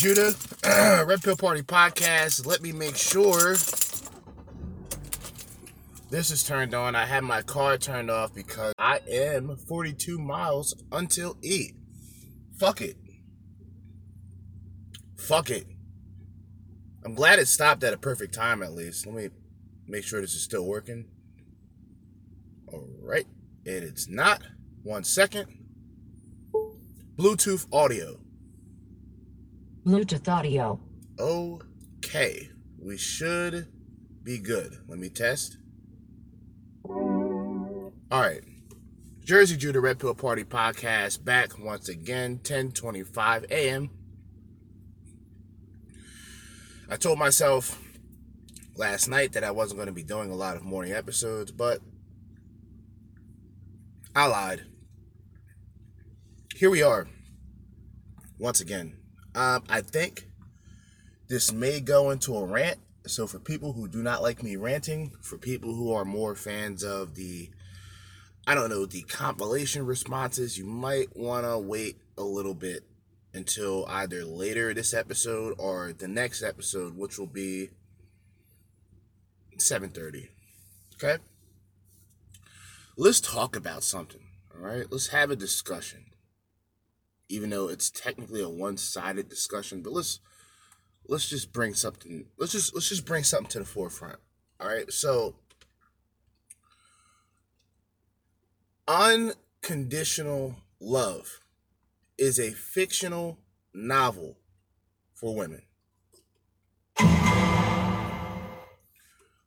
Judah, Red Pill Party Podcast. Let me make sure this is turned on. I had my car turned off because I am 42 miles until E. Fuck it. Fuck it. I'm glad it stopped at a perfect time at least. Let me make sure this is still working. All right. And it's not. One second. Bluetooth audio. Bluetooth audio. Okay. We should be good. Let me test. All right. Jerzee Judah Red Pill Party Podcast back once again, 1025 a.m. I told myself last night that I wasn't going to be doing a lot of morning episodes, but I lied. Here we are. Once again. Um, I think this may go into a rant. So for people who do not like me ranting, for people who are more fans of the I don't know, the compilation responses, you might want to wait a little bit until either later this episode or the next episode, which will be 7:30. Okay? Let's talk about something. All right? Let's have a discussion. Even though it's technically a one-sided discussion, but let's let's just bring something let's just let's just bring something to the forefront. All right? So Unconditional Love is a fictional novel for women.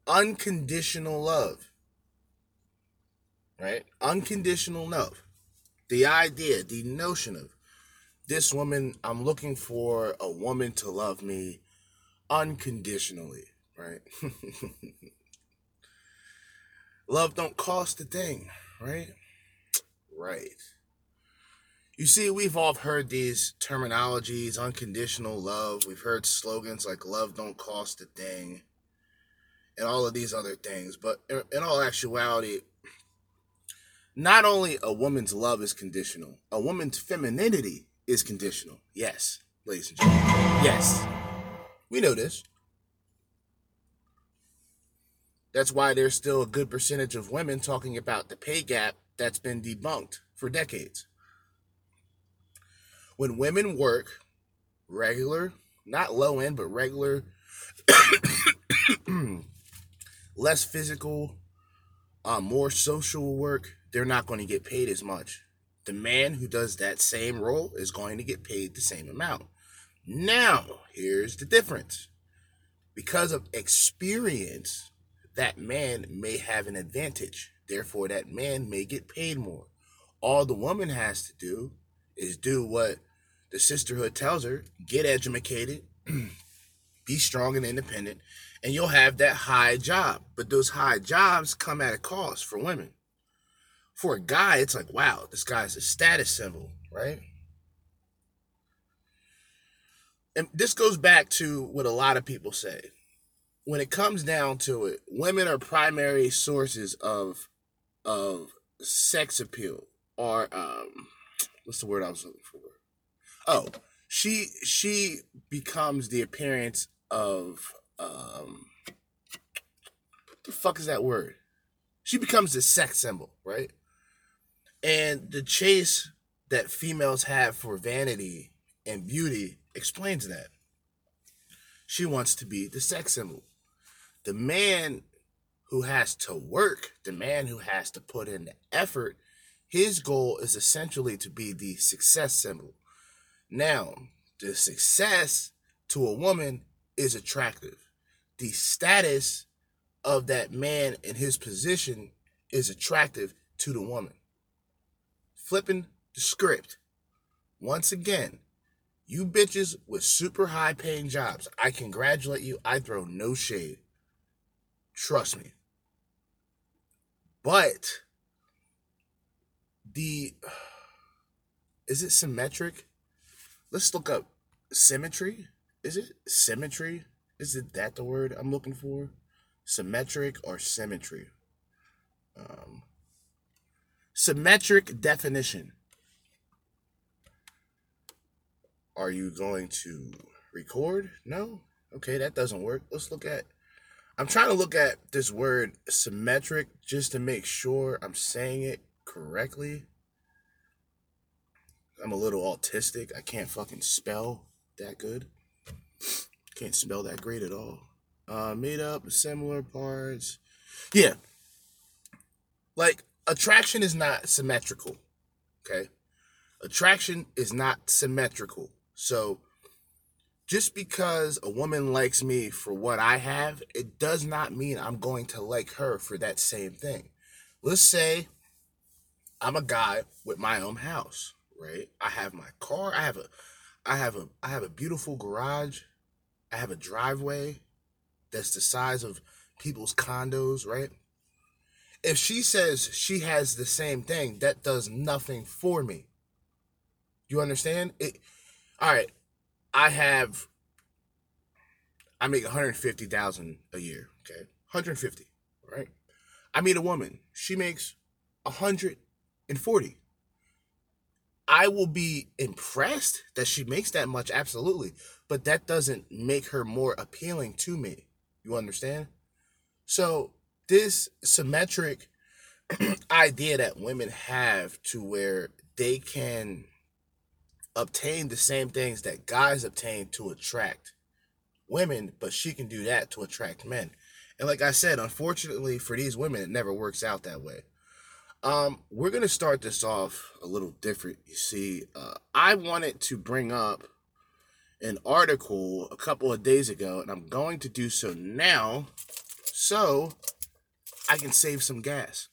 Unconditional love. Right? Unconditional love. The idea, the notion of this woman, I'm looking for a woman to love me unconditionally, right? love don't cost a thing, right? Right. You see, we've all heard these terminologies, unconditional love. We've heard slogans like love don't cost a thing and all of these other things. But in all actuality, not only a woman's love is conditional, a woman's femininity is conditional. Yes, ladies and gentlemen. Yes. We know this. That's why there's still a good percentage of women talking about the pay gap that's been debunked for decades. When women work regular, not low end, but regular, less physical, uh, more social work, they're not going to get paid as much. The man who does that same role is going to get paid the same amount. Now, here's the difference. Because of experience, that man may have an advantage. Therefore, that man may get paid more. All the woman has to do is do what the sisterhood tells her get educated, be strong and independent, and you'll have that high job. But those high jobs come at a cost for women. For a guy, it's like, wow, this guy's a status symbol, right? And this goes back to what a lot of people say. When it comes down to it, women are primary sources of of sex appeal or um what's the word I was looking for? Oh, she she becomes the appearance of um what the fuck is that word? She becomes the sex symbol, right? And the chase that females have for vanity and beauty explains that. She wants to be the sex symbol. The man who has to work, the man who has to put in the effort, his goal is essentially to be the success symbol. Now, the success to a woman is attractive. The status of that man in his position is attractive to the woman. Flipping the script. Once again, you bitches with super high paying jobs, I congratulate you. I throw no shade. Trust me. But the is it symmetric? Let's look up symmetry. Is it symmetry? Is it that the word I'm looking for? Symmetric or symmetry? Um, symmetric definition. Are you going to record? No? Okay, that doesn't work. Let's look at I'm trying to look at this word symmetric just to make sure I'm saying it correctly. I'm a little autistic. I can't fucking spell that good. Can't spell that great at all. Uh, made up similar parts. Yeah. Like attraction is not symmetrical. Okay. Attraction is not symmetrical. So just because a woman likes me for what I have, it does not mean I'm going to like her for that same thing. Let's say I'm a guy with my own house, right? I have my car, I have a I have a I have a beautiful garage. I have a driveway that's the size of people's condos, right? If she says she has the same thing, that does nothing for me. You understand? It all right, I have I make 150,000 a year, okay? 150, right? I meet a woman, she makes 140. I will be impressed that she makes that much absolutely, but that doesn't make her more appealing to me. You understand? So, this symmetric idea that women have to where they can obtain the same things that guys obtain to attract women, but she can do that to attract men. And like I said, unfortunately for these women, it never works out that way. Um, we're gonna start this off a little different. You see, uh, I wanted to bring up an article a couple of days ago, and I'm going to do so now, so I can save some gas.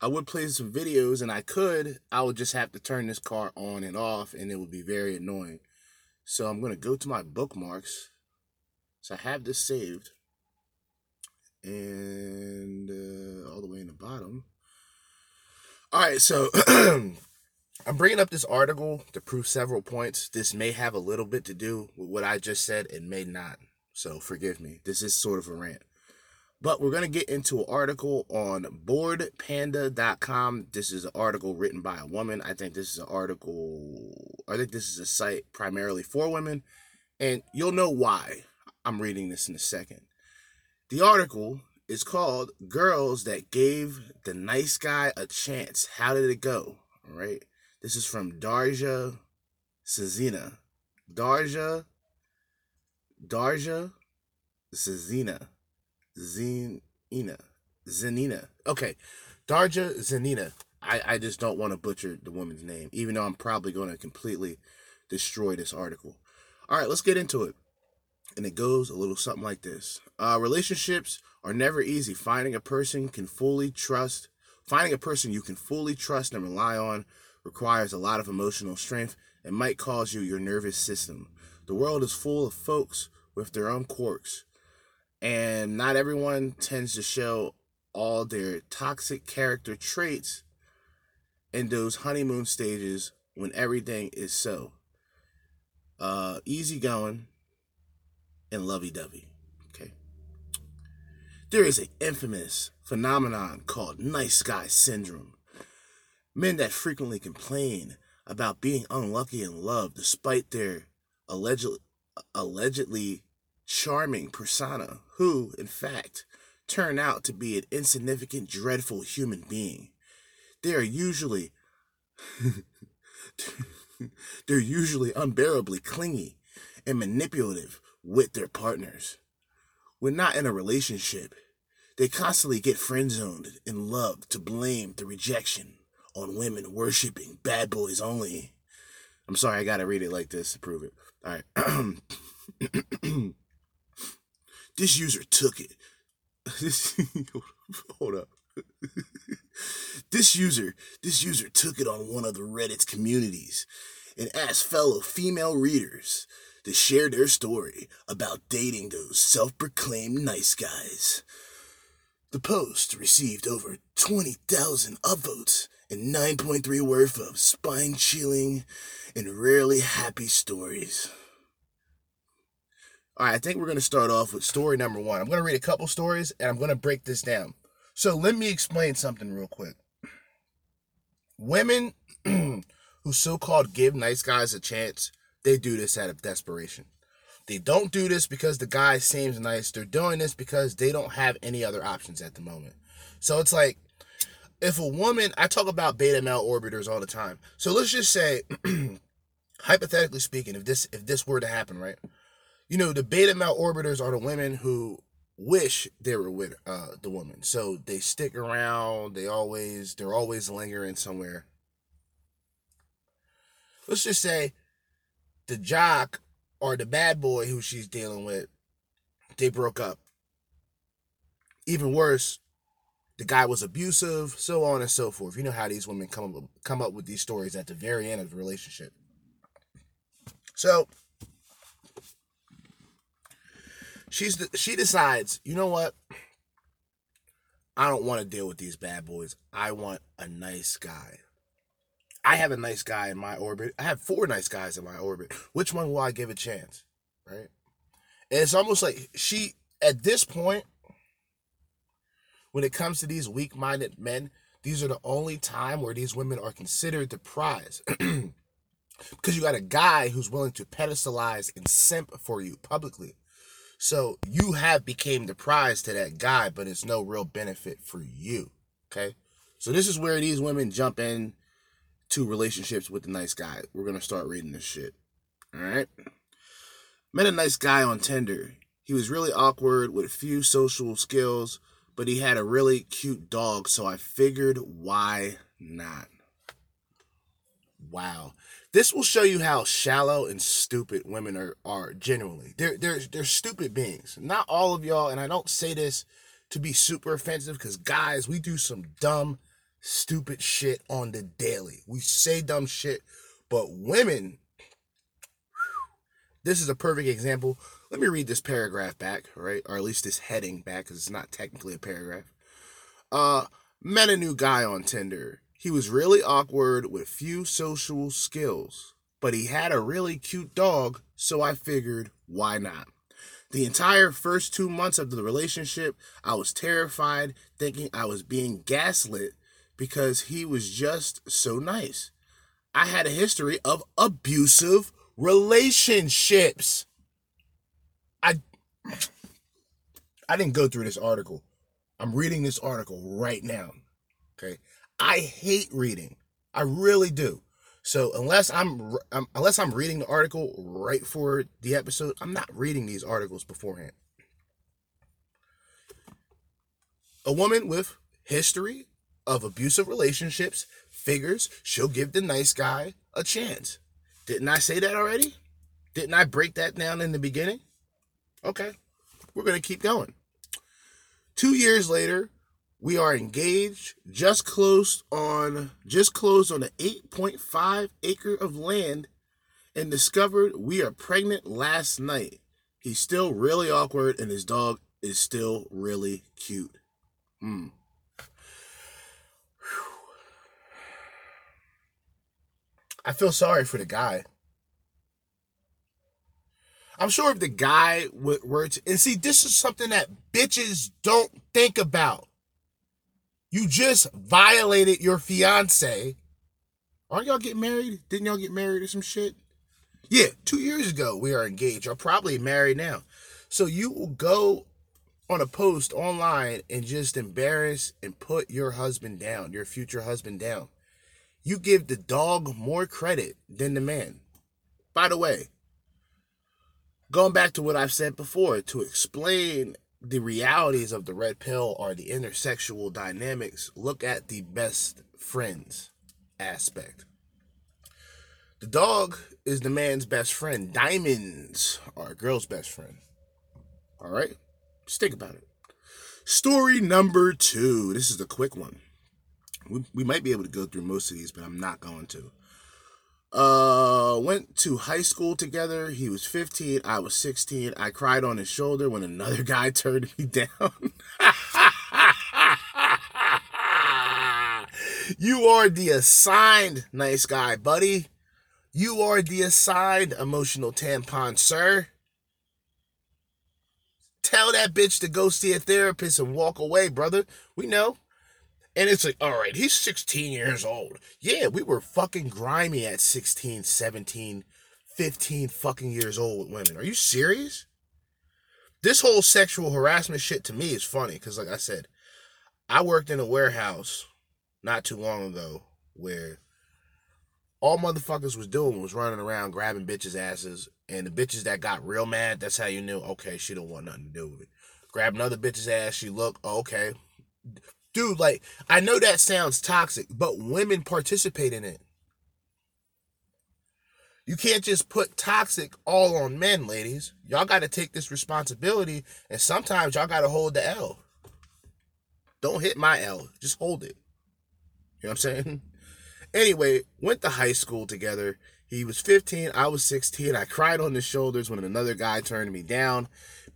I would play some videos and I could, I would just have to turn this car on and off and it would be very annoying. So I'm going to go to my bookmarks. So I have this saved. And uh, all the way in the bottom. All right, so I'm bringing up this article to prove several points. This may have a little bit to do with what I just said, it may not. So forgive me. This is sort of a rant. But we're going to get into an article on boredpanda.com. This is an article written by a woman. I think this is an article, I think this is a site primarily for women. And you'll know why I'm reading this in a second. The article is called Girls That Gave the Nice Guy a Chance. How did it go? All right. This is from Darja Sazina. Darja, Darja Sazina. Zenina. Zenina. Okay. Darja Zenina. I, I just don't want to butcher the woman's name, even though I'm probably going to completely destroy this article. All right, let's get into it. And it goes a little something like this uh, Relationships are never easy. Finding a person can fully trust, finding a person you can fully trust and rely on requires a lot of emotional strength and might cause you your nervous system. The world is full of folks with their own quirks and not everyone tends to show all their toxic character traits in those honeymoon stages when everything is so uh, easygoing and lovey-dovey. Okay. There is an infamous phenomenon called nice guy syndrome. Men that frequently complain about being unlucky in love despite their allegedly allegedly charming persona who, in fact, turn out to be an insignificant, dreadful human being. They are usually they're usually unbearably clingy and manipulative with their partners. When not in a relationship, they constantly get friend zoned and love to blame the rejection on women worshiping bad boys only. I'm sorry, I gotta read it like this to prove it. All right. This user took it. hold up. this user, this user took it on one of the Reddit's communities and asked fellow female readers to share their story about dating those self-proclaimed nice guys. The post received over 20,000 upvotes and 9.3 worth of spine-chilling and rarely happy stories. All right, I think we're going to start off with story number one. I'm going to read a couple stories and I'm going to break this down. So let me explain something real quick. Women who so called give nice guys a chance, they do this out of desperation. They don't do this because the guy seems nice. They're doing this because they don't have any other options at the moment. So it's like if a woman, I talk about beta male orbiters all the time. So let's just say, hypothetically speaking, if this if this were to happen, right? You know, the beta male orbiters are the women who wish they were with uh, the woman. So they stick around. They always they're always lingering somewhere. Let's just say the jock or the bad boy who she's dealing with, they broke up. Even worse, the guy was abusive, so on and so forth. You know how these women come up, come up with these stories at the very end of the relationship. So she's the, she decides, you know what? I don't want to deal with these bad boys. I want a nice guy. I have a nice guy in my orbit. I have four nice guys in my orbit. Which one will I give a chance? Right? And it's almost like she at this point when it comes to these weak minded men, these are the only time where these women are considered the prize. because you got a guy who's willing to pedestalize and simp for you publicly. So you have became the prize to that guy, but it's no real benefit for you. Okay. So this is where these women jump in to relationships with the nice guy. We're gonna start reading this shit. All right. Met a nice guy on Tinder. He was really awkward with few social skills, but he had a really cute dog, so I figured why not? Wow. This will show you how shallow and stupid women are, are genuinely. They're, they're, they're stupid beings. Not all of y'all, and I don't say this to be super offensive because, guys, we do some dumb, stupid shit on the daily. We say dumb shit, but women, this is a perfect example let me read this paragraph back, right? Or at least this heading back, because it's not technically a paragraph. Uh, met a new guy on Tinder. He was really awkward with few social skills, but he had a really cute dog, so I figured, why not? The entire first two months of the relationship, I was terrified, thinking I was being gaslit because he was just so nice. I had a history of abusive relationships. I I didn't go through this article. I'm reading this article right now. Okay. I hate reading. I really do. So unless I'm um, unless I'm reading the article right for the episode, I'm not reading these articles beforehand. A woman with history of abusive relationships figures she'll give the nice guy a chance. Didn't I say that already? Didn't I break that down in the beginning? Okay, we're going to keep going. Two years later, we are engaged, just closed on just closed on an 8.5 acre of land, and discovered we are pregnant last night. He's still really awkward, and his dog is still really cute. Hmm. I feel sorry for the guy. I'm sure if the guy were to, and see, this is something that bitches don't think about. You just violated your fiance. Are y'all getting married? Didn't y'all get married or some shit? Yeah, two years ago we are engaged. You're probably married now. So you will go on a post online and just embarrass and put your husband down, your future husband down. You give the dog more credit than the man. By the way, going back to what I've said before, to explain the realities of the red pill or the intersexual dynamics, look at the best friends aspect. The dog is the man's best friend. Diamonds are a girl's best friend. All right? Just think about it. Story number two. This is a quick one. We, we might be able to go through most of these, but I'm not going to. Uh, went to high school together. He was 15. I was 16. I cried on his shoulder when another guy turned me down. you are the assigned nice guy, buddy. You are the assigned emotional tampon, sir. Tell that bitch to go see a therapist and walk away, brother. We know. And it's like, all right, he's 16 years old. Yeah, we were fucking grimy at 16, 17, 15 fucking years old with women. Are you serious? This whole sexual harassment shit to me is funny because, like I said, I worked in a warehouse not too long ago where all motherfuckers was doing was running around grabbing bitches' asses, and the bitches that got real mad, that's how you knew, okay, she don't want nothing to do with it. Grab another bitch's ass, she look, oh, okay. Dude, like, I know that sounds toxic, but women participate in it. You can't just put toxic all on men, ladies. Y'all got to take this responsibility, and sometimes y'all got to hold the L. Don't hit my L, just hold it. You know what I'm saying? Anyway, went to high school together. He was 15, I was 16. I cried on his shoulders when another guy turned me down.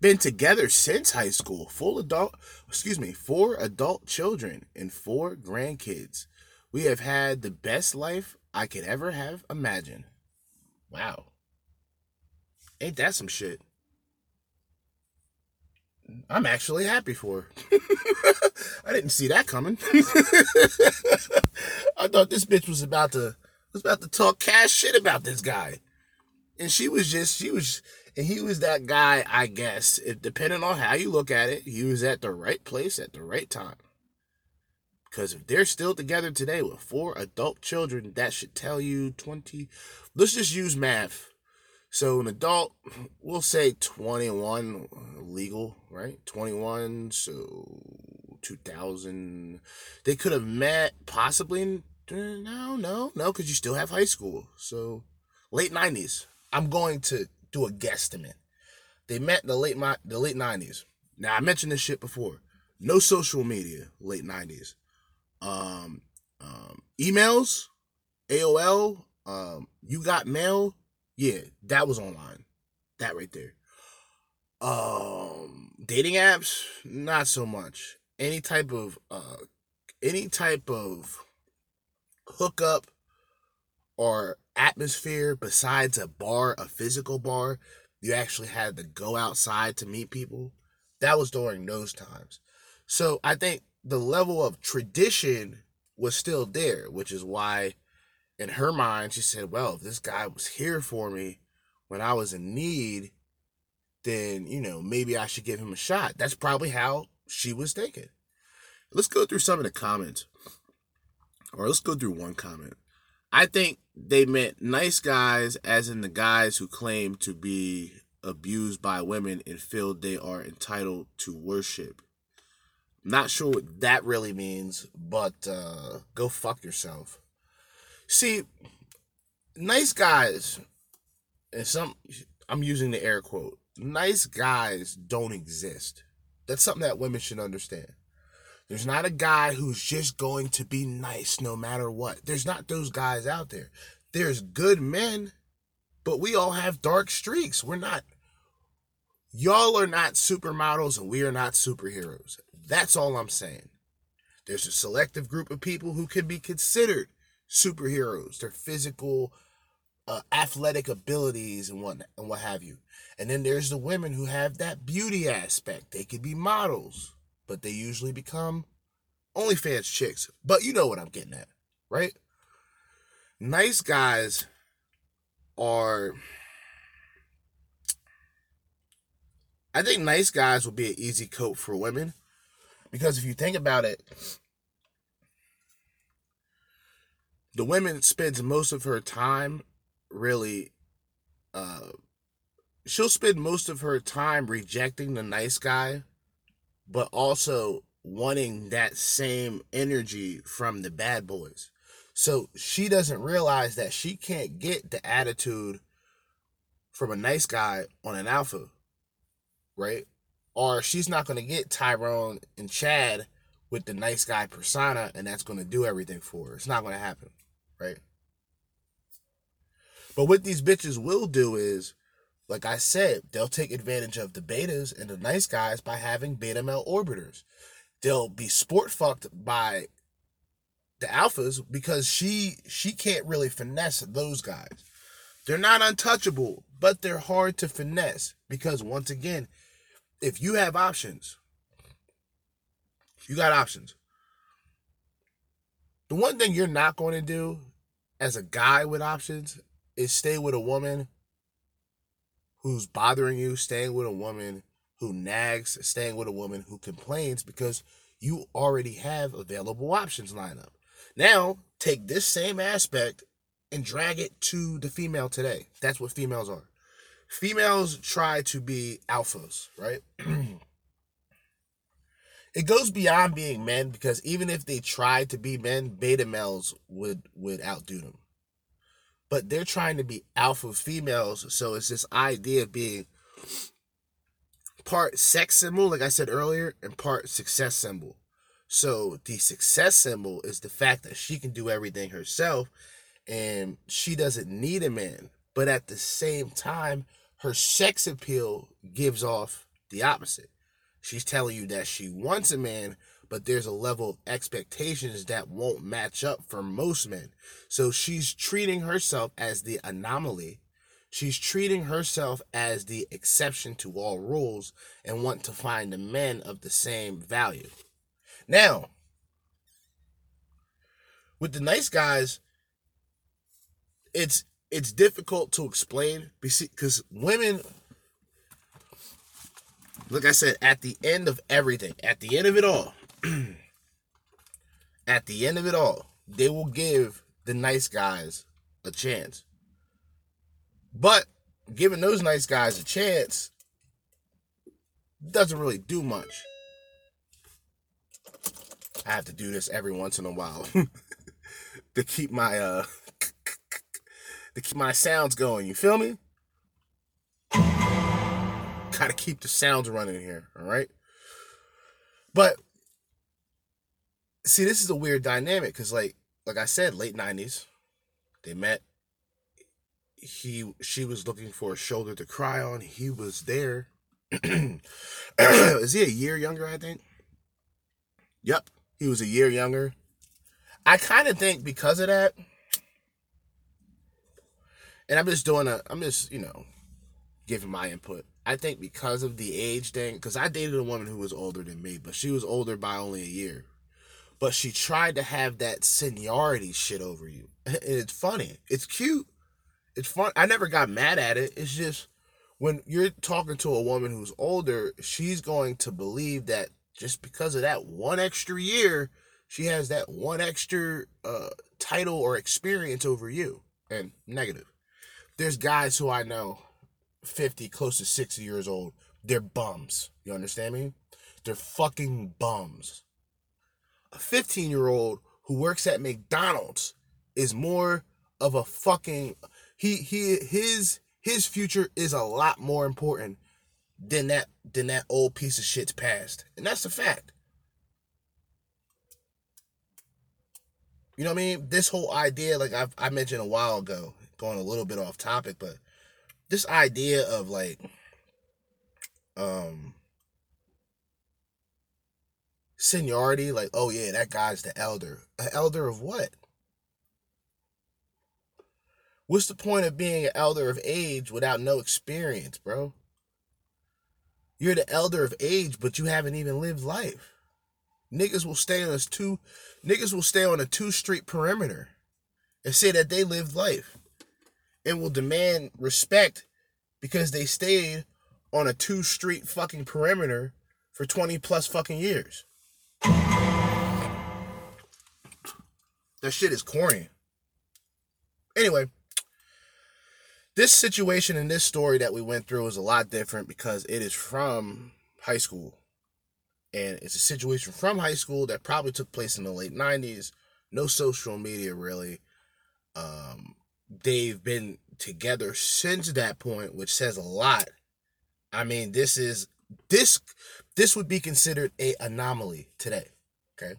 Been together since high school. Full adult, excuse me, four adult children and four grandkids. We have had the best life I could ever have imagined. Wow. Ain't that some shit? I'm actually happy for her. I didn't see that coming. I thought this bitch was about to was about to talk cash shit about this guy. And she was just she was and he was that guy, I guess. Depending on how you look at it, he was at the right place at the right time. Because if they're still together today with four adult children, that should tell you 20. Let's just use math. So an adult, we'll say 21 legal, right? 21, so 2000. They could have met possibly no, no, no, because you still have high school. So late 90s. I'm going to do a guesstimate. They met in the late the late 90s. Now I mentioned this shit before. No social media, late 90s um, um, emails, AOL, um, you got mail. Yeah, that was online. That right there. Um, dating apps, not so much. Any type of uh, any type of hookup or atmosphere besides a bar, a physical bar, you actually had to go outside to meet people. That was during those times. So I think the level of tradition was still there, which is why in her mind she said, Well, if this guy was here for me when I was in need, then, you know, maybe I should give him a shot. That's probably how she was thinking. Let's go through some of the comments. Or let's go through one comment. I think they meant nice guys, as in the guys who claim to be abused by women and feel they are entitled to worship. Not sure what that really means, but uh, go fuck yourself. See, nice guys, and some, I'm using the air quote, nice guys don't exist. That's something that women should understand. There's not a guy who's just going to be nice no matter what. There's not those guys out there. There's good men, but we all have dark streaks. We're not, y'all are not supermodels and we are not superheroes. That's all I'm saying. There's a selective group of people who can be considered superheroes, their physical, uh, athletic abilities and what and what have you. And then there's the women who have that beauty aspect. They could be models, but they usually become OnlyFans chicks. But you know what I'm getting at, right? Nice guys are. I think nice guys will be an easy coat for women because if you think about it, the woman spends most of her time really uh she'll spend most of her time rejecting the nice guy but also wanting that same energy from the bad boys so she doesn't realize that she can't get the attitude from a nice guy on an alpha right or she's not going to get Tyrone and Chad with the nice guy persona, and that's going to do everything for her. It's not going to happen, right? But what these bitches will do is, like I said, they'll take advantage of the betas and the nice guys by having beta male orbiters. They'll be sport fucked by the alphas because she she can't really finesse those guys. They're not untouchable, but they're hard to finesse because once again, if you have options, you got options. The one thing you're not going to do as a guy with options is stay with a woman who's bothering you staying with a woman who nags staying with a woman who complains because you already have available options lined up. Now, take this same aspect and drag it to the female today. That's what females are. Females try to be alphas, right? it goes beyond being men because even if they tried to be men, beta males would would outdo them. But they're trying to be alpha females, so it's this idea of being part sex symbol, like I said earlier, and part success symbol. So the success symbol is the fact that she can do everything herself and she doesn't need a man. But at the same time, her sex appeal gives off the opposite. She's telling you that she wants a man, but there's a level of expectations that won't match up for most men. So she's treating herself as the anomaly. She's treating herself as the exception to all rules and want to find a man of the same value. Now, with the nice guys, it's it's difficult to explain because women like I said, at the end of everything, at the end of it all, at the end of it all, they will give the nice guys a chance. But giving those nice guys a chance doesn't really do much. I have to do this every once in a while to keep my uh to keep my sounds going. You feel me? Gotta keep the sounds running here, all right? But see, this is a weird dynamic because, like, like I said, late '90s, they met. He, she was looking for a shoulder to cry on. He was there. is he a year younger? I think. Yep, he was a year younger. I kind of think because of that, and I'm just doing a, I'm just, you know, giving my input. I think because of the age thing, because I dated a woman who was older than me, but she was older by only a year. But she tried to have that seniority shit over you. And it's funny. It's cute. It's fun. I never got mad at it. It's just when you're talking to a woman who's older, she's going to believe that just because of that one extra year, she has that one extra uh, title or experience over you. And negative. There's guys who I know, 50, close to 60 years old, they're bums. You understand me? They're fucking bums. A 15 year old who works at McDonald's is more of a fucking he he his his future is a lot more important than that than that old piece of shit's past. And that's the fact. You know what I mean? This whole idea, like I've, I mentioned a while ago, going a little bit off topic, but this idea of like, um, seniority, like, oh yeah, that guy's the elder. An elder of what? What's the point of being an elder of age without no experience, bro? You're the elder of age, but you haven't even lived life. Niggas will stay on a two niggas will stay on a two street perimeter and say that they lived life and will demand respect because they stayed on a two street fucking perimeter for 20 plus fucking years. That shit is corny. Anyway, this situation and this story that we went through is a lot different because it is from high school. And it's a situation from high school that probably took place in the late 90s. No social media, really. Um, they've been together since that point, which says a lot. I mean, this is this this would be considered a anomaly today. Okay.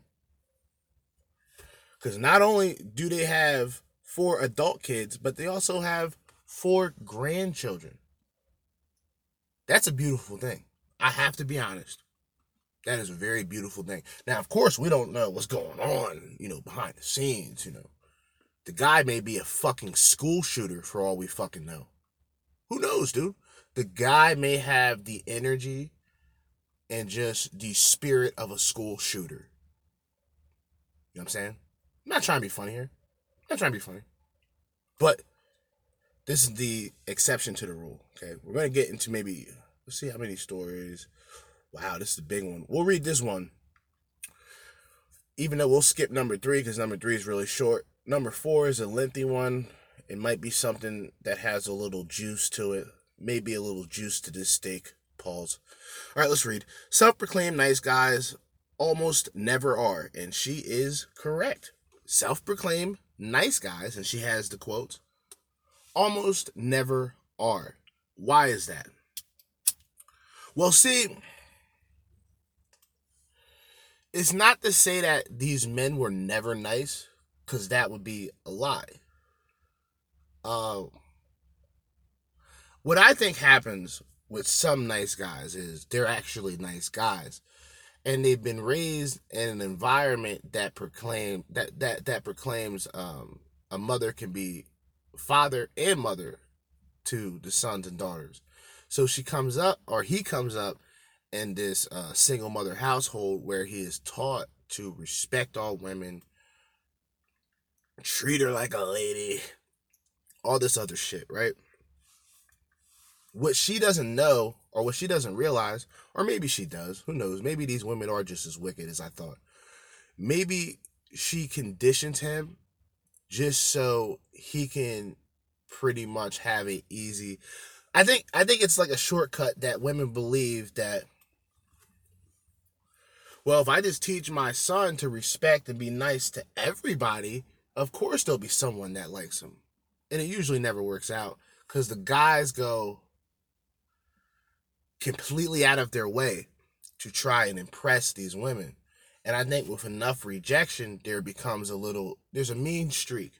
Because not only do they have four adult kids, but they also have four grandchildren. That's a beautiful thing. I have to be honest. That is a very beautiful thing. Now, of course, we don't know what's going on, you know, behind the scenes, you know. The guy may be a fucking school shooter for all we fucking know. Who knows, dude? The guy may have the energy and just the spirit of a school shooter. You know what I'm saying? I'm not trying to be funny here. I'm not trying to be funny. But this is the exception to the rule. Okay, we're gonna get into maybe let's see how many stories. Wow, this is a big one. We'll read this one, even though we'll skip number three because number three is really short. Number four is a lengthy one. It might be something that has a little juice to it, maybe a little juice to this steak. Pause. All right, let's read. Self proclaimed nice guys almost never are, and she is correct. Self proclaimed nice guys, and she has the quote, almost never are. Why is that? Well, see, it's not to say that these men were never nice, because that would be a lie. Uh, what I think happens with some nice guys is they're actually nice guys and they've been raised in an environment that proclaim that that that proclaims um, a mother can be father and mother to the sons and daughters. So she comes up, or he comes up, in this uh, single mother household where he is taught to respect all women, treat her like a lady, all this other shit, right? What she doesn't know or what she doesn't realize, or maybe she does, who knows? Maybe these women are just as wicked as I thought. Maybe she conditions him just so he can pretty much have it easy. I think I think it's like a shortcut that women believe that well, if I just teach my son to respect and be nice to everybody, of course there'll be someone that likes him. And it usually never works out cuz the guys go completely out of their way to try and impress these women. And I think with enough rejection, there becomes a little, there's a mean streak.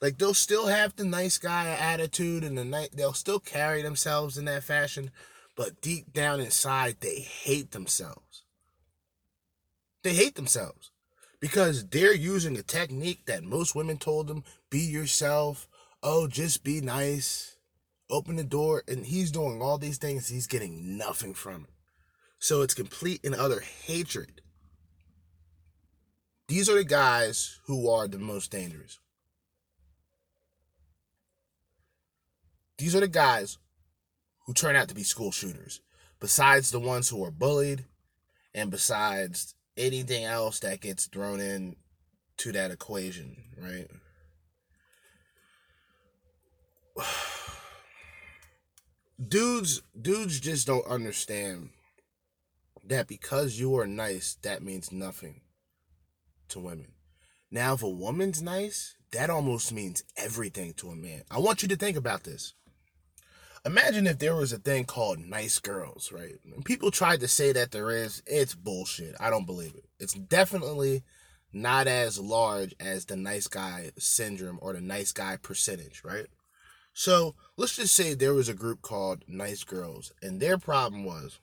Like they'll still have the nice guy attitude and the night, they'll still carry themselves in that fashion, but deep down inside, they hate themselves. They hate themselves because they're using a technique that most women told them be yourself. Oh, just be nice open the door, and he's doing all these things. He's getting nothing from it. So it's complete and utter hatred. These are the guys who are the most dangerous. These are the guys who turn out to be school shooters, besides the ones who are bullied, and besides anything else that gets thrown in to that equation, right? dudes dudes just don't understand that because you are nice that means nothing to women. Now if a woman's nice that almost means everything to a man. I want you to think about this. Imagine if there was a thing called nice girls right? And people tried to say that there is it's bullshit. I don't believe it. It's definitely not as large as the nice guy syndrome or the nice guy percentage right so let's just say there was a group called Nice Girls, and their problem was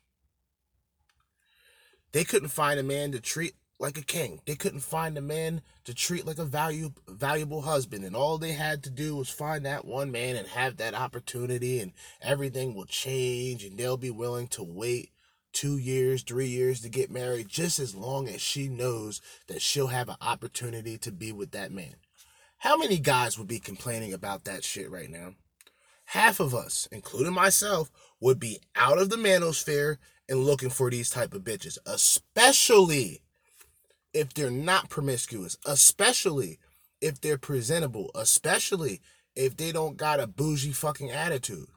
they couldn't find a man to treat like a king. They couldn't find a man to treat like a value, valuable husband. And all they had to do was find that one man and have that opportunity, and everything will change, and they'll be willing to wait two years, three years to get married, just as long as she knows that she'll have an opportunity to be with that man. How many guys would be complaining about that shit right now? Half of us, including myself, would be out of the manosphere and looking for these type of bitches, especially if they're not promiscuous, especially if they're presentable, especially if they don't got a bougie fucking attitude.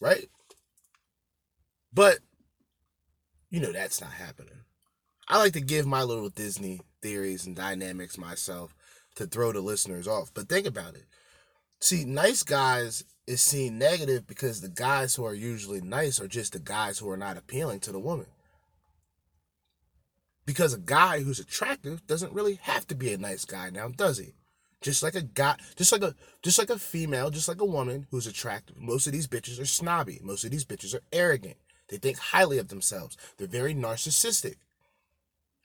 Right? But you know that's not happening. I like to give my little Disney theories and dynamics myself to throw the listeners off. But think about it. See, nice guys is seen negative because the guys who are usually nice are just the guys who are not appealing to the woman. Because a guy who's attractive doesn't really have to be a nice guy now, does he? Just like a guy, just like a just like a female, just like a woman who's attractive. Most of these bitches are snobby. Most of these bitches are arrogant. They think highly of themselves. They're very narcissistic.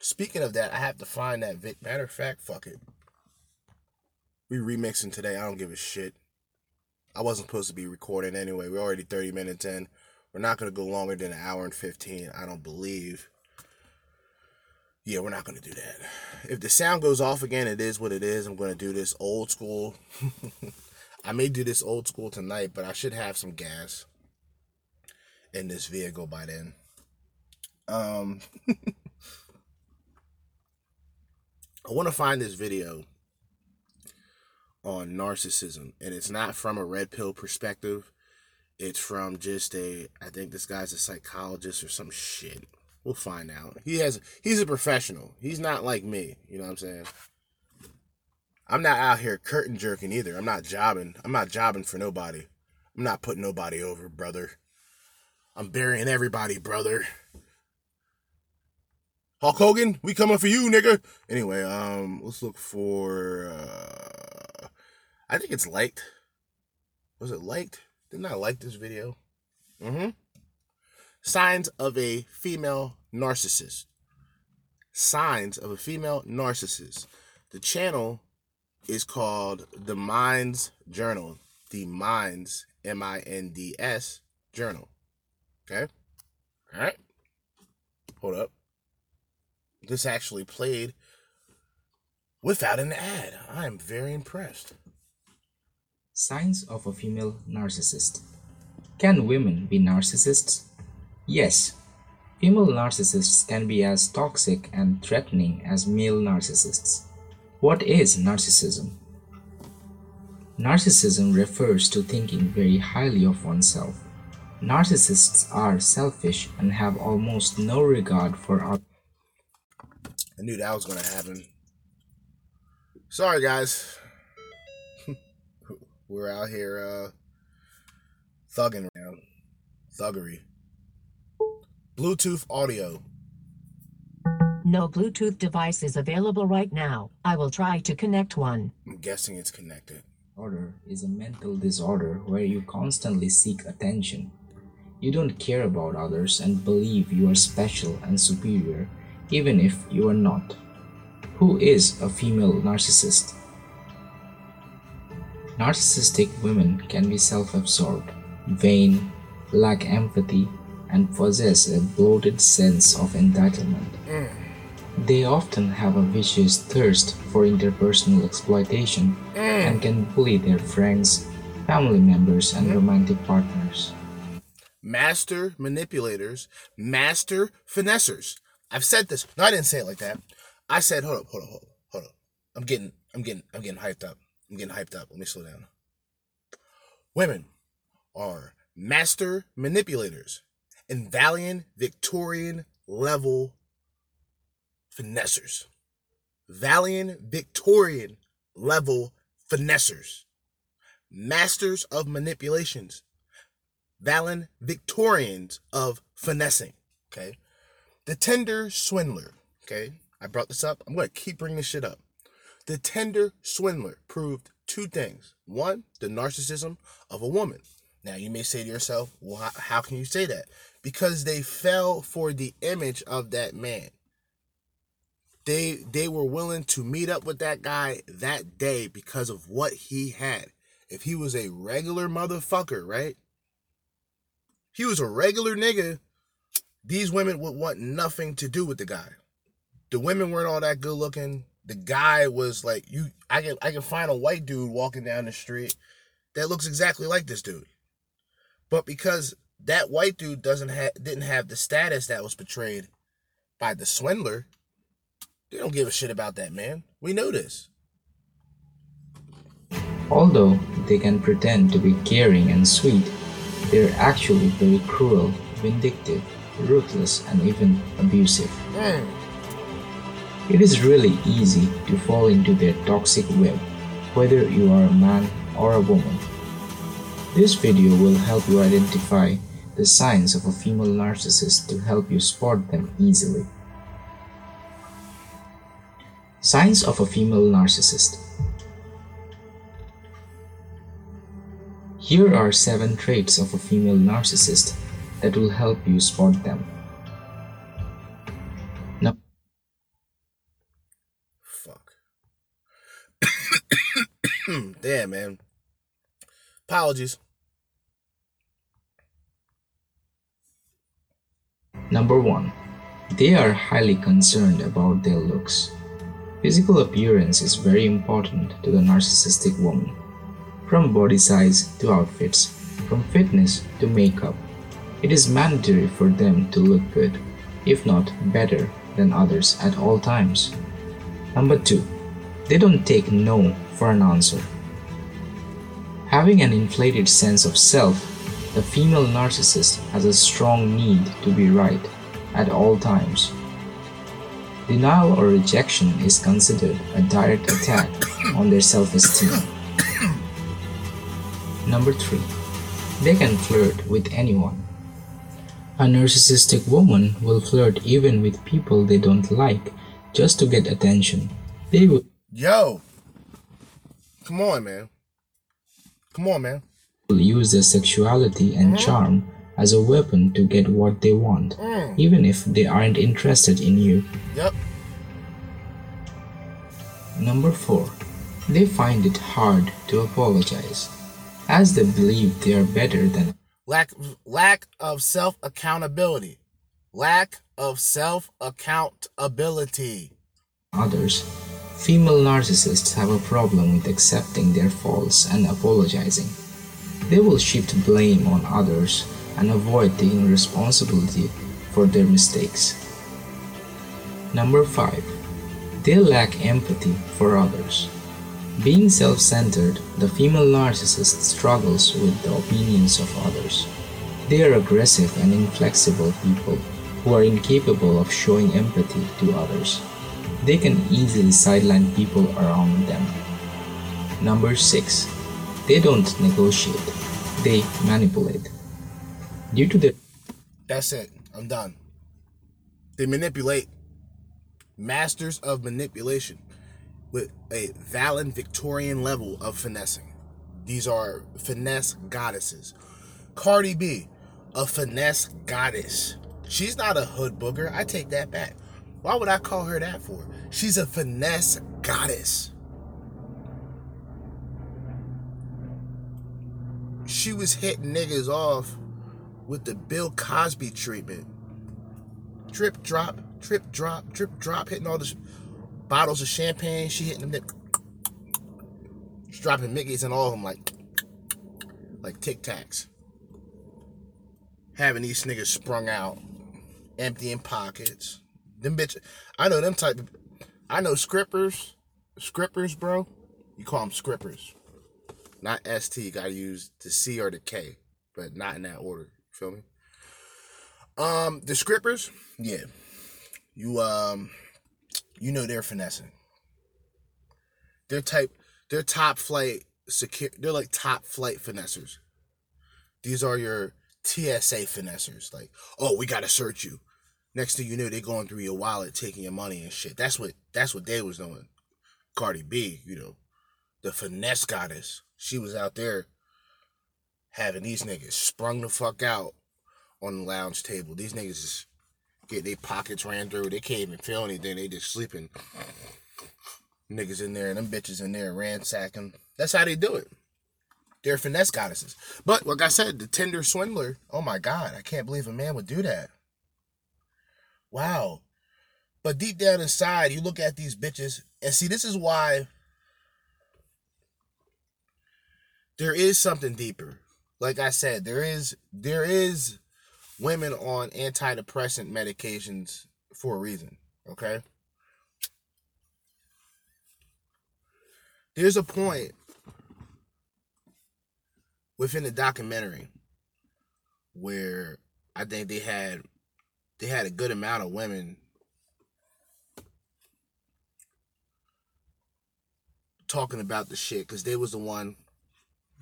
Speaking of that, I have to find that Vic. Matter of fact, fuck it. We remixing today. I don't give a shit. I wasn't supposed to be recording anyway. We're already 30 minutes in. We're not going to go longer than an hour and 15, I don't believe. Yeah, we're not going to do that. If the sound goes off again, it is what it is. I'm going to do this old school. I may do this old school tonight, but I should have some gas in this vehicle by then. Um, I want to find this video on narcissism, and it's not from a red pill perspective. It's from just a, I think this guy's a psychologist or some shit. We'll find out. He has, he's a professional. He's not like me. You know what I'm saying? I'm not out here curtain jerking either. I'm not jobbing. I'm not jobbing for nobody. I'm not putting nobody over, brother. I'm burying everybody, brother. Hulk Hogan, we coming for you, nigga. Anyway, um, let's look for. Uh, I think it's liked. Was it liked? Didn't I like this video? Mm-hmm. Signs of a female narcissist. Signs of a female narcissist. The channel is called The Minds Journal. The Minds, M I N D S, Journal. Okay? All right. Hold up this actually played without an ad. I am very impressed. Signs of a female narcissist. Can women be narcissists? Yes. Female narcissists can be as toxic and threatening as male narcissists. What is narcissism? Narcissism refers to thinking very highly of oneself. Narcissists are selfish and have almost no regard for others. I knew that was going to happen. Sorry, guys. We're out here uh, thugging around. Thuggery. Bluetooth audio. No Bluetooth device is available right now. I will try to connect one. I'm guessing it's connected. Disorder is a mental disorder where you constantly seek attention. You don't care about others and believe you are special and superior even if you are not. Who is a female narcissist? Narcissistic women can be self absorbed, vain, lack empathy, and possess a bloated sense of entitlement. Mm. They often have a vicious thirst for interpersonal exploitation mm. and can bully their friends, family members, and mm. romantic partners. Master manipulators, master finessers. I've said this. No, I didn't say it like that. I said, hold up, hold up, hold up, hold up. I'm getting, I'm getting, I'm getting hyped up. I'm getting hyped up. Let me slow down. Women are master manipulators and valiant Victorian level finessers. Valiant Victorian level finessers. Masters of manipulations. Valiant Victorians of finessing. Okay. The Tinder swindler. Okay, I brought this up. I'm going to keep bringing this shit up. The Tinder swindler proved two things. One, the narcissism of a woman. Now, you may say to yourself, well, how, how can you say that? Because they fell for the image of that man. They they were willing to meet up with that guy that day because of what he had. If he was a regular motherfucker, right? He was a regular nigga these women would want nothing to do with the guy. The women weren't all that good looking. The guy was like you I can I can find a white dude walking down the street that looks exactly like this dude. But because that white dude doesn't have didn't have the status that was portrayed by the swindler, they don't give a shit about that man. We know this. Although they can pretend to be caring and sweet, they're actually very cruel, vindictive, ruthless, and even abusive. Mm. It is really easy to fall into their toxic web, whether you are a man or a woman. This video will help you identify the signs of a female narcissist to help you spot them easily. Signs of a female narcissist. Here are seven traits of a female narcissist that will help you spot them. Now, fuck. Damn, man. Apologies. Number one, They are highly concerned about their looks. Physical appearance is very important to the narcissistic woman. From body size to outfits, from fitness to makeup, it is mandatory for them to look good, if not better than others at all times. Number 2. They don't take no for an answer. Having an inflated sense of self, the female narcissist has a strong need to be right at all times. Denial or rejection is considered a direct attack on their self esteem. Number 3. They can flirt with anyone. A narcissistic woman will flirt even with people they don't like just to get attention. They will Yo, come on, man. Come on, man. Will use their sexuality and mm-hmm. charm as a weapon to get what they want, mm. even if they aren't interested in you. Yep. Number 4. They find it hard to apologize, as they believe they are better than Lack lack of self accountability. Lack of self accountability. others. Female narcissists have a problem with accepting their faults and apologizing. They will shift blame on others and avoid taking responsibility for their mistakes. Number 5. They lack empathy for others. Being self centered, the female narcissist struggles with the opinions of others. They are aggressive and inflexible people who are incapable of showing empathy to others. They can easily sideline people around them. Number 6. They don't negotiate, they manipulate. Due to the. That's it. I'm done. They manipulate. Masters of manipulation a valid Victorian level of finessing. These are finesse goddesses. Cardi B, a finesse goddess. She's not a hood booger. I take that back. Why would I call her that for? She's a finesse goddess. She was hitting niggas off with the Bill Cosby treatment. Drip drop, drip drop, drip drop, hitting all the sh- bottles of champagne. She hitting them. nip- She's dropping Mickeys and all of them like, like Tic Tacs. Having these niggas sprung out, emptying pockets. Them bitch, I know them type. I know scrippers, scrippers, bro. You call them scrippers, not st. You Got to use the c or the k, but not in that order. Feel me? Um, the scrippers, yeah. You um, you know they're finessing. They're type. They're top flight secure. They're like top flight finessers. These are your TSA finessers. Like, oh, we gotta search you. Next thing you know, they're going through your wallet, taking your money and shit. That's what that's what they was doing. Cardi B, you know, the finesse goddess. She was out there having these niggas sprung the fuck out on the lounge table. These niggas is get their pockets ran through. They can't even feel anything. They just sleeping. Niggas in there and them bitches in there ransacking. That's how they do it. They're finesse goddesses. But like I said, the Tinder swindler. Oh my god, I can't believe a man would do that. Wow. But deep down inside, you look at these bitches and see this is why there is something deeper. Like I said, there is there is women on antidepressant medications for a reason, okay? There's a point within the documentary where I think they had they had a good amount of women talking about the shit because they was the one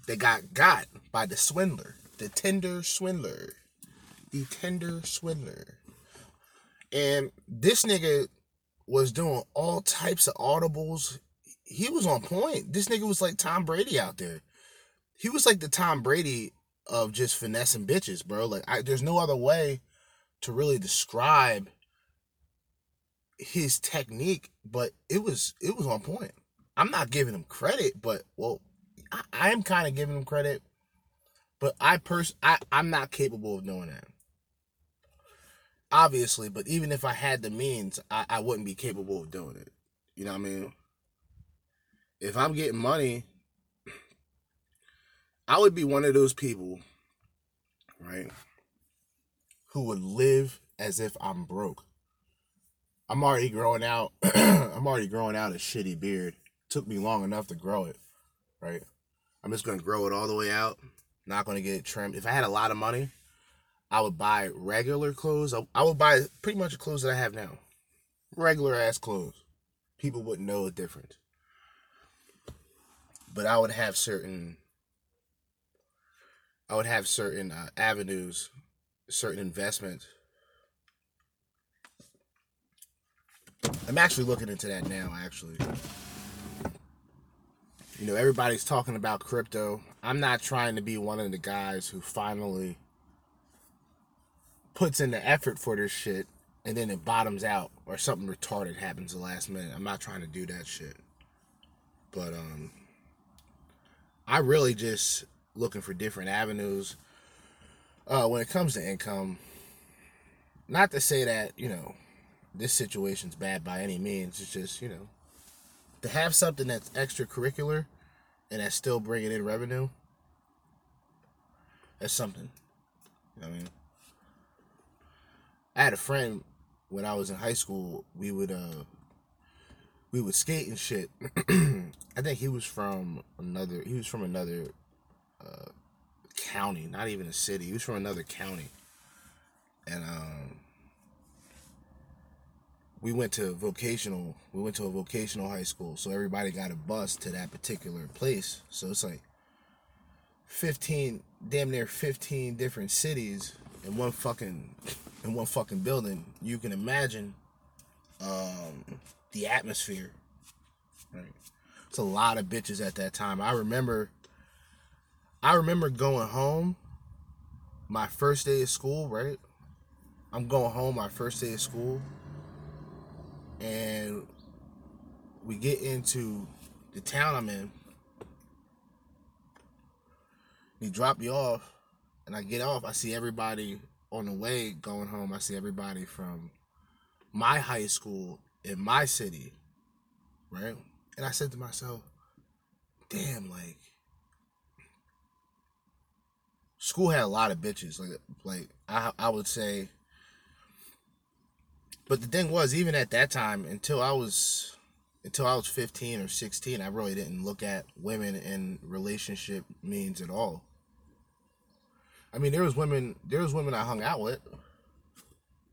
that got got by the swindler, the Tinder swindler, the Tinder swindler, and this nigga was doing all types of audibles. He was on point. This nigga was like Tom Brady out there. He was like the Tom Brady of just finessing bitches, bro. Like, I, there's no other way to really describe his technique, but it was it was on point. I'm not giving him credit, but well, I, am kind of giving him credit, but I pers I I'm not capable of doing that. Obviously, but even if I had the means, I, I wouldn't be capable of doing it. You know what I mean? If I'm getting money, I would be one of those people, right, who would live as if I'm broke. I'm already growing out. I'm already growing out a shitty beard. took me long enough to grow it, right? I'm just gonna grow it all the way out. Not gonna get it trimmed. If I had a lot of money, I would buy regular clothes. I, I would buy pretty much the clothes that I have now, regular ass clothes. People wouldn't know the difference. But I would have certain. I would have certain uh, avenues, certain investments. I'm actually looking into that now. Actually, you know, everybody's talking about crypto. I'm not trying to be one of the guys who finally puts in the effort for this shit and then it bottoms out or something retarded happens the last minute. I'm not trying to do that shit. But um I really just looking for different avenues uh when it comes to income. Not to say that, you know, this situation's bad by any means. It's just, you know, to have something that's extracurricular and that's still bringing in revenue. That's something. You know I mean? I had a friend when I was in high school. We would uh we would skate and shit. I think he was from another. He was from another uh, county, not even a city. He was from another county, and um, we went to vocational. We went to a vocational high school, so everybody got a bus to that particular place. So it's like fifteen, damn near fifteen different cities in one fucking in one fucking building, you can imagine um, the atmosphere. Right. It's a lot of bitches at that time. I remember I remember going home my first day of school, right? I'm going home my first day of school and we get into the town I'm in. He drop me off and I get off, I see everybody on the way going home, I see everybody from my high school in my city, right? And I said to myself, damn, like, school had a lot of bitches. Like, like I, I would say, but the thing was, even at that time, until I was, until I was 15 or 16, I really didn't look at women in relationship means at all. I mean, there was women, there was women I hung out with,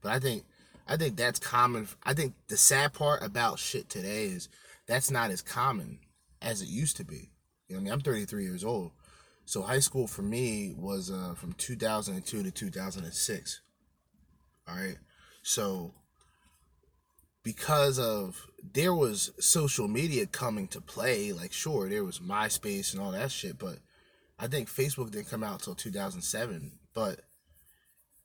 but I think, I think that's common. I think the sad part about shit today is that's not as common as it used to be. You know, I mean, I'm 33 years old, so high school for me was uh, from 2002 to 2006. All right, so because of there was social media coming to play, like sure there was MySpace and all that shit, but I think Facebook didn't come out till 2007, but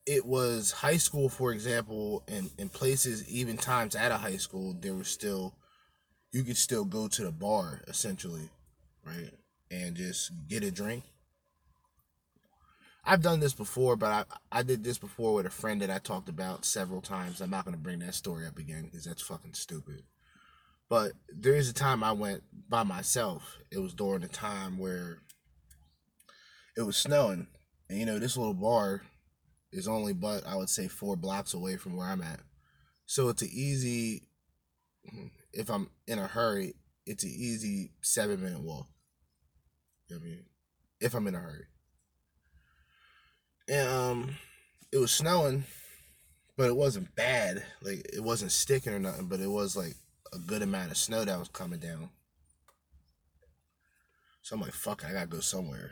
it was high school, for example, and in places, even times at a high school, there was still, you could still go to the bar, essentially, right? And just get a drink. I've done this before, but I, I did this before with a friend that I talked about several times. I'm not going to bring that story up again because that's fucking stupid. But there is a time I went by myself. It was during a time where it was snowing, and you know this little bar is only but I would say four blocks away from where I'm at, so it's an easy. If I'm in a hurry, it's an easy seven minute walk. You know I mean, if I'm in a hurry, and um, it was snowing, but it wasn't bad. Like it wasn't sticking or nothing, but it was like a good amount of snow that was coming down. So I'm like, fuck, I gotta go somewhere.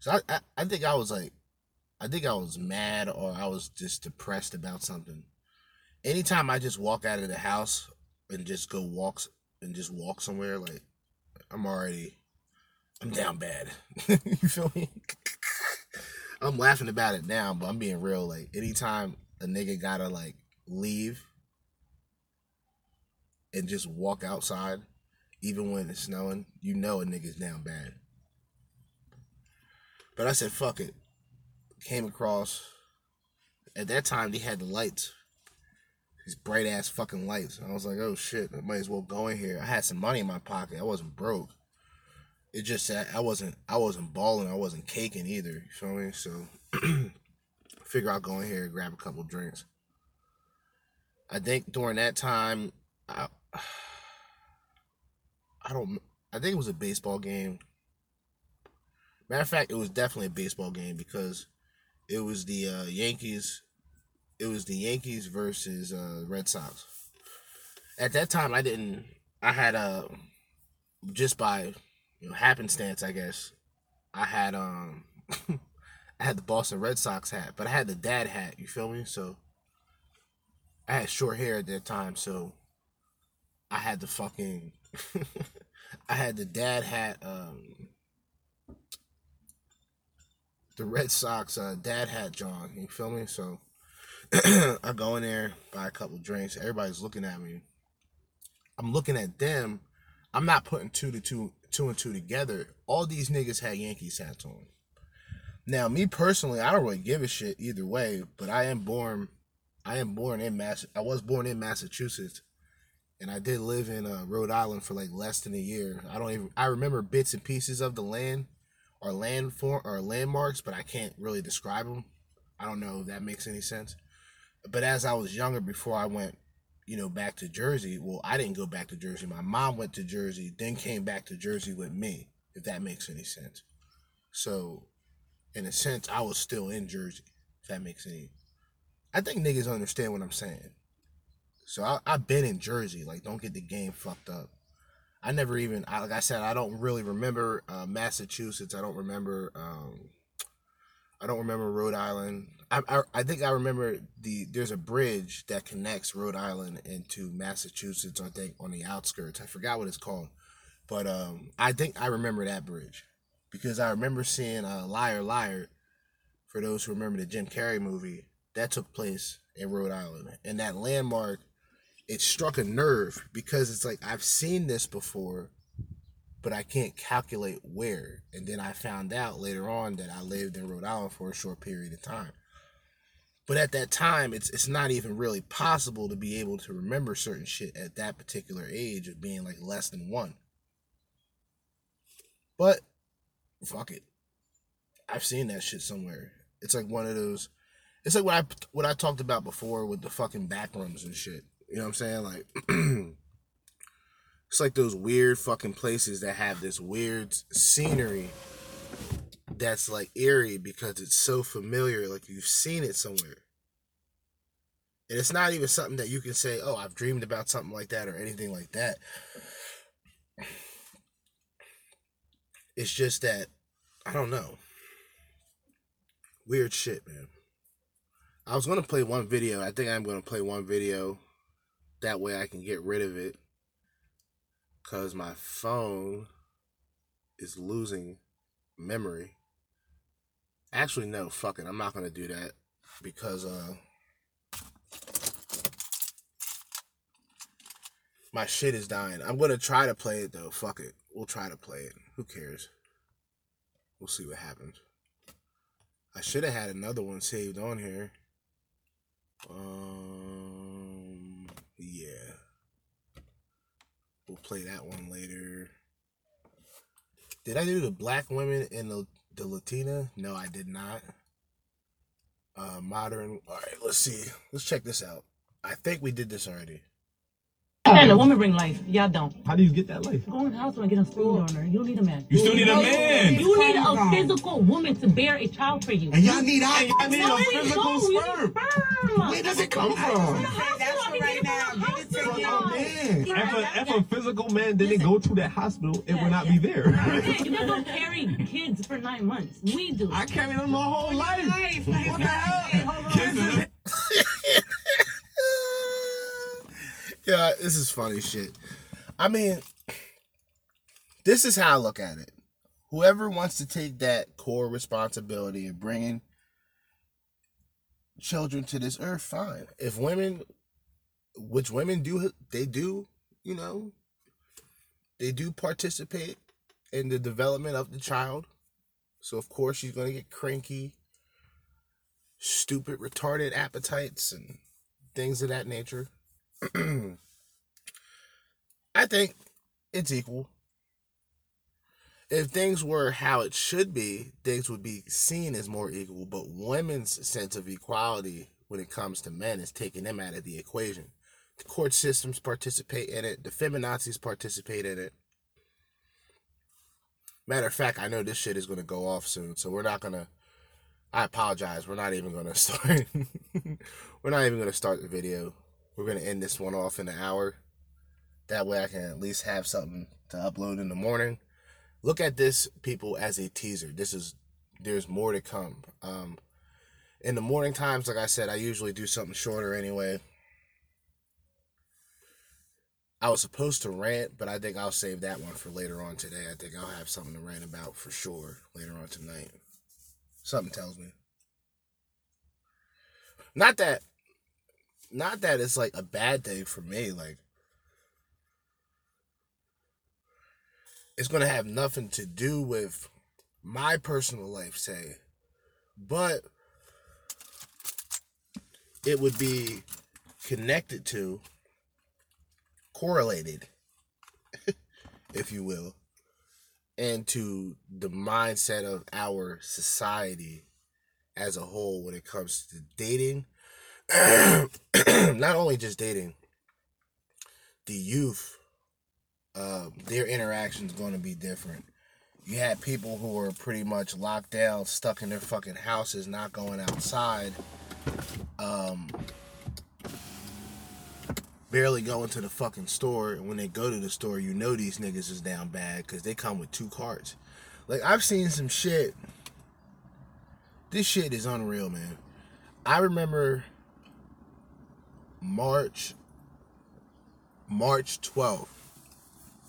So I, I, I think I was like, I think I was mad or I was just depressed about something. Anytime I just walk out of the house and just go walks and just walk somewhere, like I'm already, I'm down bad. you feel me? I'm laughing about it now, but I'm being real. Like anytime a nigga gotta like leave and just walk outside, even when it's snowing, you know a nigga's down bad. But I said, fuck it. Came across At that time, they had the lights, these bright ass fucking lights. I was like, oh shit, I might as well go in here. I had some money in my pocket. I wasn't broke. It just that I wasn't I wasn't balling. I wasn't caking either. You feel me? So figure I'll go in here and grab a couple drinks. I think during that time, I, I don't. I think it was a baseball game. Matter of fact, it was definitely a baseball game because it was the uh, Yankees. It was the Yankees versus uh, Red Sox. At that time, I didn't. I had a uh, just by you know happenstance, I guess. I had um, I had the Boston Red Sox hat, but I had the dad hat. You feel me? So I had short hair at that time, so I had the fucking I had the dad hat um the Red Sox uh, dad hat John. You feel me? So I go in there, buy a couple drinks. Everybody's looking at me. I'm looking at them. I'm not putting two to two two and two together. All these niggas had Yankees hats on. Now, me personally, I don't really give a shit either way, but I am born I am born in Mass I was born in Massachusetts and I did live in uh, Rhode Island for like less than a year. I don't even I remember bits and pieces of the land or land form or landmarks, but I can't really describe them. I don't know if that makes any sense. But as I was younger, before I went, you know, back to Jersey, well, I didn't go back to Jersey. My mom went to Jersey, then came back to Jersey with me, if that makes any sense. So, in a sense, I was still in Jersey, if that makes any. I think niggas understand what I'm saying. So I, I've been in Jersey. Like, don't get the game fucked up. I never even, like I said, I don't really remember uh, Massachusetts. I don't remember. Um, I don't remember Rhode Island. I, I, I think I remember the there's a bridge that connects Rhode Island into Massachusetts. I think on the outskirts. I forgot what it's called, but um, I think I remember that bridge because I remember seeing uh, Liar Liar. For those who remember the Jim Carrey movie, that took place in Rhode Island, and that landmark it struck a nerve because it's like I've seen this before, but I can't calculate where. And then I found out later on that I lived in Rhode Island for a short period of time. But at that time, it's it's not even really possible to be able to remember certain shit at that particular age of being like less than one. But fuck it. I've seen that shit somewhere. It's like one of those it's like what I what I talked about before with the fucking backrooms and shit. You know what I'm saying? Like it's like those weird fucking places that have this weird scenery that's like eerie because it's so familiar, like you've seen it somewhere. And it's not even something that you can say, "Oh, I've dreamed about something like that" or anything like that. It's just that I don't know. Weird shit, man. I was gonna play one video. I think I'm gonna play one video that way I can get rid of it. Because my phone is losing memory. Actually, no, fuck it. I'm not going to do that. Because, uh, my shit is dying. I'm going to try to play it, though. Fuck it. We'll try to play it. Who cares? We'll see what happens. I should have had another one saved on here. Um, yeah. We'll play that one later. Did I do the black women and the, the Latina? No, I did not. Uh, modern. All right, let's see. Let's check this out. I think we did this already. And a woman bring life. Y'all don't. How do you get that life? Go in the hospital and get a sperm donor. You don't need a man. You still need a man. You need a physical woman to bear a child for you. And y'all need I, I need No, a physical don't. You need sperm. sperm. Where does it come from? That's for right now. Give it to man, if a, if a physical man didn't go to that hospital, it would not be there. You guys don't carry kids for nine months. We do. I carried them my whole life. What the hell? Kids is- yeah, this is funny shit. I mean, this is how I look at it. Whoever wants to take that core responsibility of bringing children to this earth, fine. If women, which women do, they do, you know, they do participate in the development of the child. So of course she's gonna get cranky. stupid, retarded appetites and things of that nature. I think it's equal. If things were how it should be, things would be seen as more equal. But women's sense of equality when it comes to men is taking them out of the equation. The court systems participate in it, the feminazis participate in it. Matter of fact, I know this shit is going to go off soon, so we're not to. I apologize. We're not even going to start. we're not even to start the video. We're going to end this one off in an hour. That way I can at least have something to upload in the morning. Look at this, people, as a teaser. This is, there's more to come. Um, in the morning times, like I said, I usually do something shorter anyway. I was supposed to rant, but I think I'll save that one for later on today. I think I'll have something to rant about for sure later on tonight. Something tells me. Not that not that it's like a bad thing for me, like it's to have nothing to do with my personal life say, but it would be connected to correlated, if you will, and to the mindset of our society as a whole when it comes to dating. Not only just dating, the youth, uh, their interactions going to be different. You had people who were pretty much locked down, stuck in their fucking houses, not going outside. Um, barely going to the fucking store. And when they go to the store, you know these niggas is down bad because they come with two carts. Like, I've seen some shit. This shit is unreal, man. I remember March, March 12th,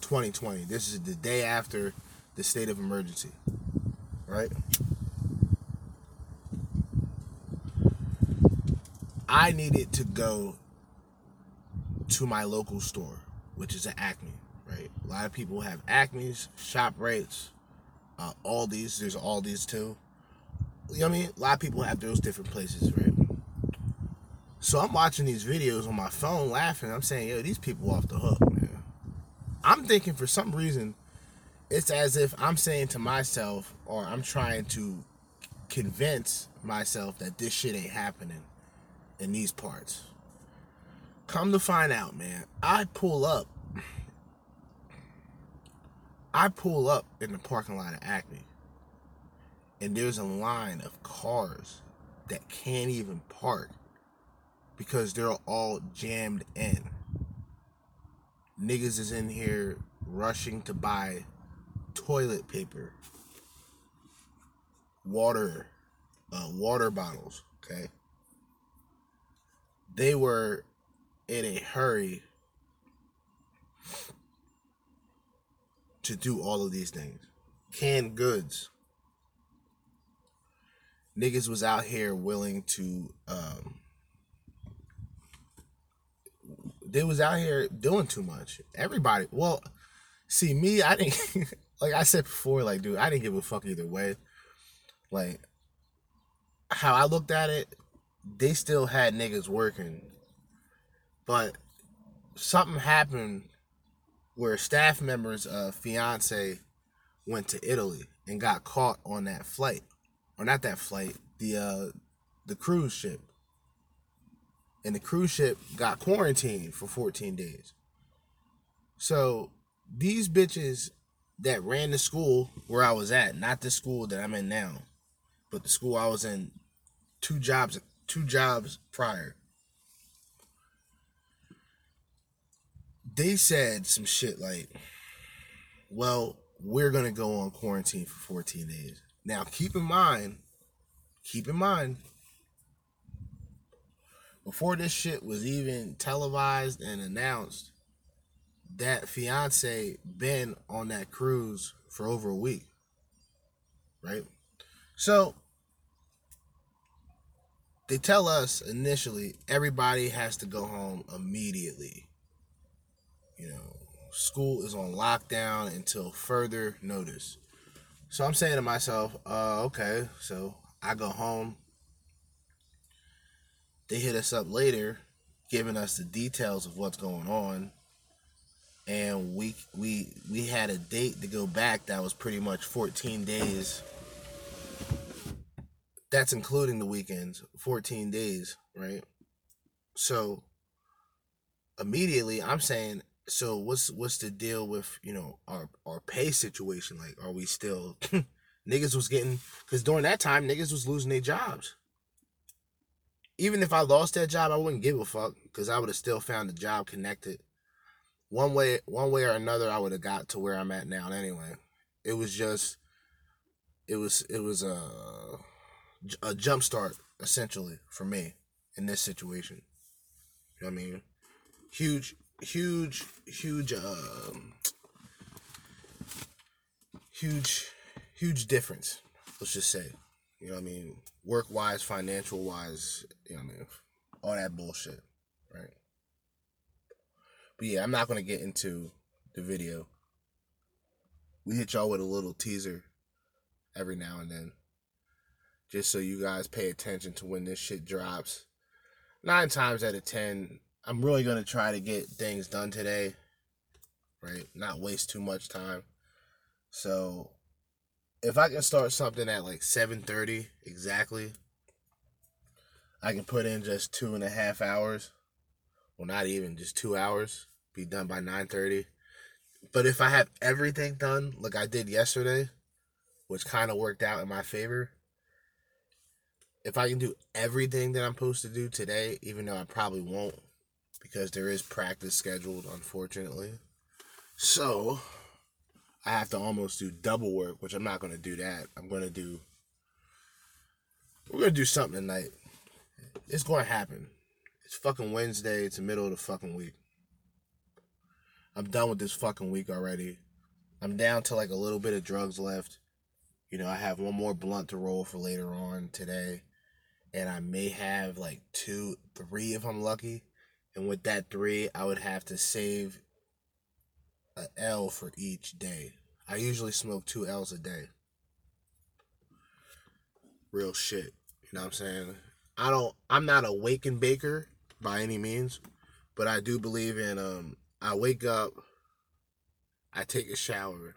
2020. This is the day after the state of emergency, right? I needed to go to my local store, which is an Acme, right? A lot of people have Acme's, ShopRites, uh, Aldi's. There's Aldi's too. You know what I mean? A lot of people have those different places, right? So I'm watching these videos on my phone laughing. I'm saying, yo, these people off the hook, man. I'm thinking for some reason, it's as if I'm saying to myself, or I'm trying to convince myself that this shit ain't happening in these parts. Come to find out, man, I pull up. I pull up in the parking lot of Acme, and there's a line of cars that can't even park because they're all jammed in. Niggas is in here rushing to buy toilet paper, water, uh, water bottles, okay? They were in a hurry to do all of these things. Canned goods. Niggas was out here willing to um they was out here doing too much. Everybody well, see me, I didn't like I said before, like dude, I didn't give a fuck either way. Like how I looked at it, they still had niggas working but something happened where staff members of fiance went to Italy and got caught on that flight, or not that flight, the uh, the cruise ship, and the cruise ship got quarantined for 14 days. So these bitches that ran the school where I was at, not the school that I'm in now, but the school I was in two jobs two jobs prior they said some shit like, well, we're going to go on quarantine for 14 days. Now, keep in mind, keep in mind, before this shit was even televised and announced, that fiance been on that cruise for over a week. Right? So, they tell us initially everybody has to go home immediately you know, school is on lockdown until further notice. So I'm saying to myself, uh, okay, so I go home. they hit us up later, giving us the details of what's going on. And we we we had a date to go back that was pretty much 14 days. That's including the weekends, 14 days, right? So immediately I'm saying, so what's what's the deal with, you know, our our pay situation? Like are we still niggas was getting cuz during that time niggas was losing their jobs even if I lost that job, I wouldn't give a fuck because I would have still found a job connected. One way, one way or another, I would have got to where I'm at now. Anyway, it was just, it was, it was a, a jump start essentially for me in this situation. You know what I mean? Huge, huge, huge, um, huge, huge difference. Let's just say. You know what I mean? Work wise, financial wise, you know what I mean? All that bullshit, right? But yeah, I'm not gonna get into the video. We hit y'all with a little teaser every now and then. Just so you guys pay attention to when this shit drops. Nine times out of ten, I'm really gonna try to get things done today. Right? Not waste too much time. So if I can start something at like seven thirty exactly, I can put in just two and a half hours. Well, not even just two hours. Be done by nine thirty. But if I have everything done like I did yesterday, which kind of worked out in my favor, if I can do everything that I'm supposed to do today, even though I probably won't, because there is practice scheduled, unfortunately. So I have to almost do double work, which I'm not going to do that. I'm going to do. We're going to do something tonight. It's going to happen. It's fucking Wednesday. It's the middle of the fucking week. I'm done with this fucking week already. I'm down to like a little bit of drugs left. You know, I have one more blunt to roll for later on today. And I may have like two, three if I'm lucky. And with that three, I would have to save a L for each day. I usually smoke two L's a day. Real shit. You know what I'm saying? I don't I'm not a wake and baker by any means, but I do believe in um I wake up, I take a shower.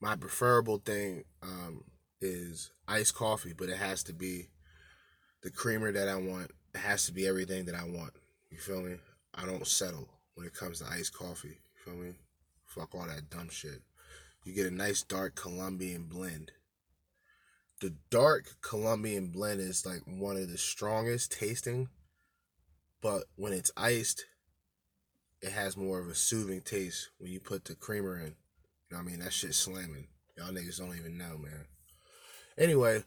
My preferable thing um is iced coffee, but it has to be the creamer that I want. Has to be everything that I want. You feel me? I don't settle when it comes to iced coffee. You feel me? Fuck all that dumb shit. You get a nice dark Colombian blend. The dark Colombian blend is like one of the strongest tasting, but when it's iced, it has more of a soothing taste when you put the creamer in. You know what I mean? That shit's slamming. Y'all niggas don't even know, man. Anyway,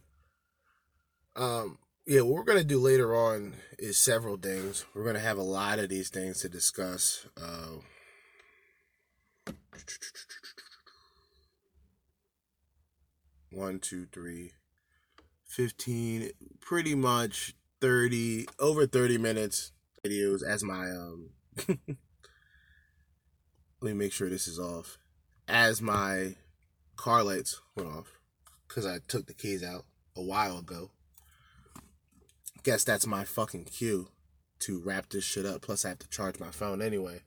um, yeah, what we're gonna do later on is several things. We're gonna have a lot of these things to discuss. Uh, one, two, three, 15, pretty much 30, over 30 minutes videos as my, um, let me make sure this is off. As my car lights went off, because I took the keys out a while ago guess that's my fucking cue to wrap this shit up. Plus, I have to charge my phone anyway.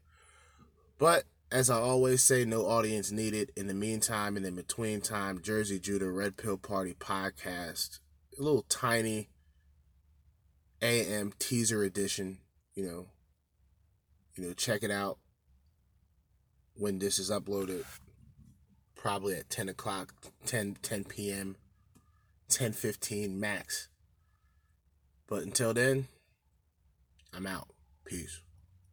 But as I always say, no audience needed. In the meantime, and in between time, Jerzee Judah Red Pill Party podcast, a little tiny AM teaser edition. You know, you know, check it out when this is uploaded. Probably at 10 o'clock, 10, 10 p.m., 10 15 max. But until then, I'm out. Peace.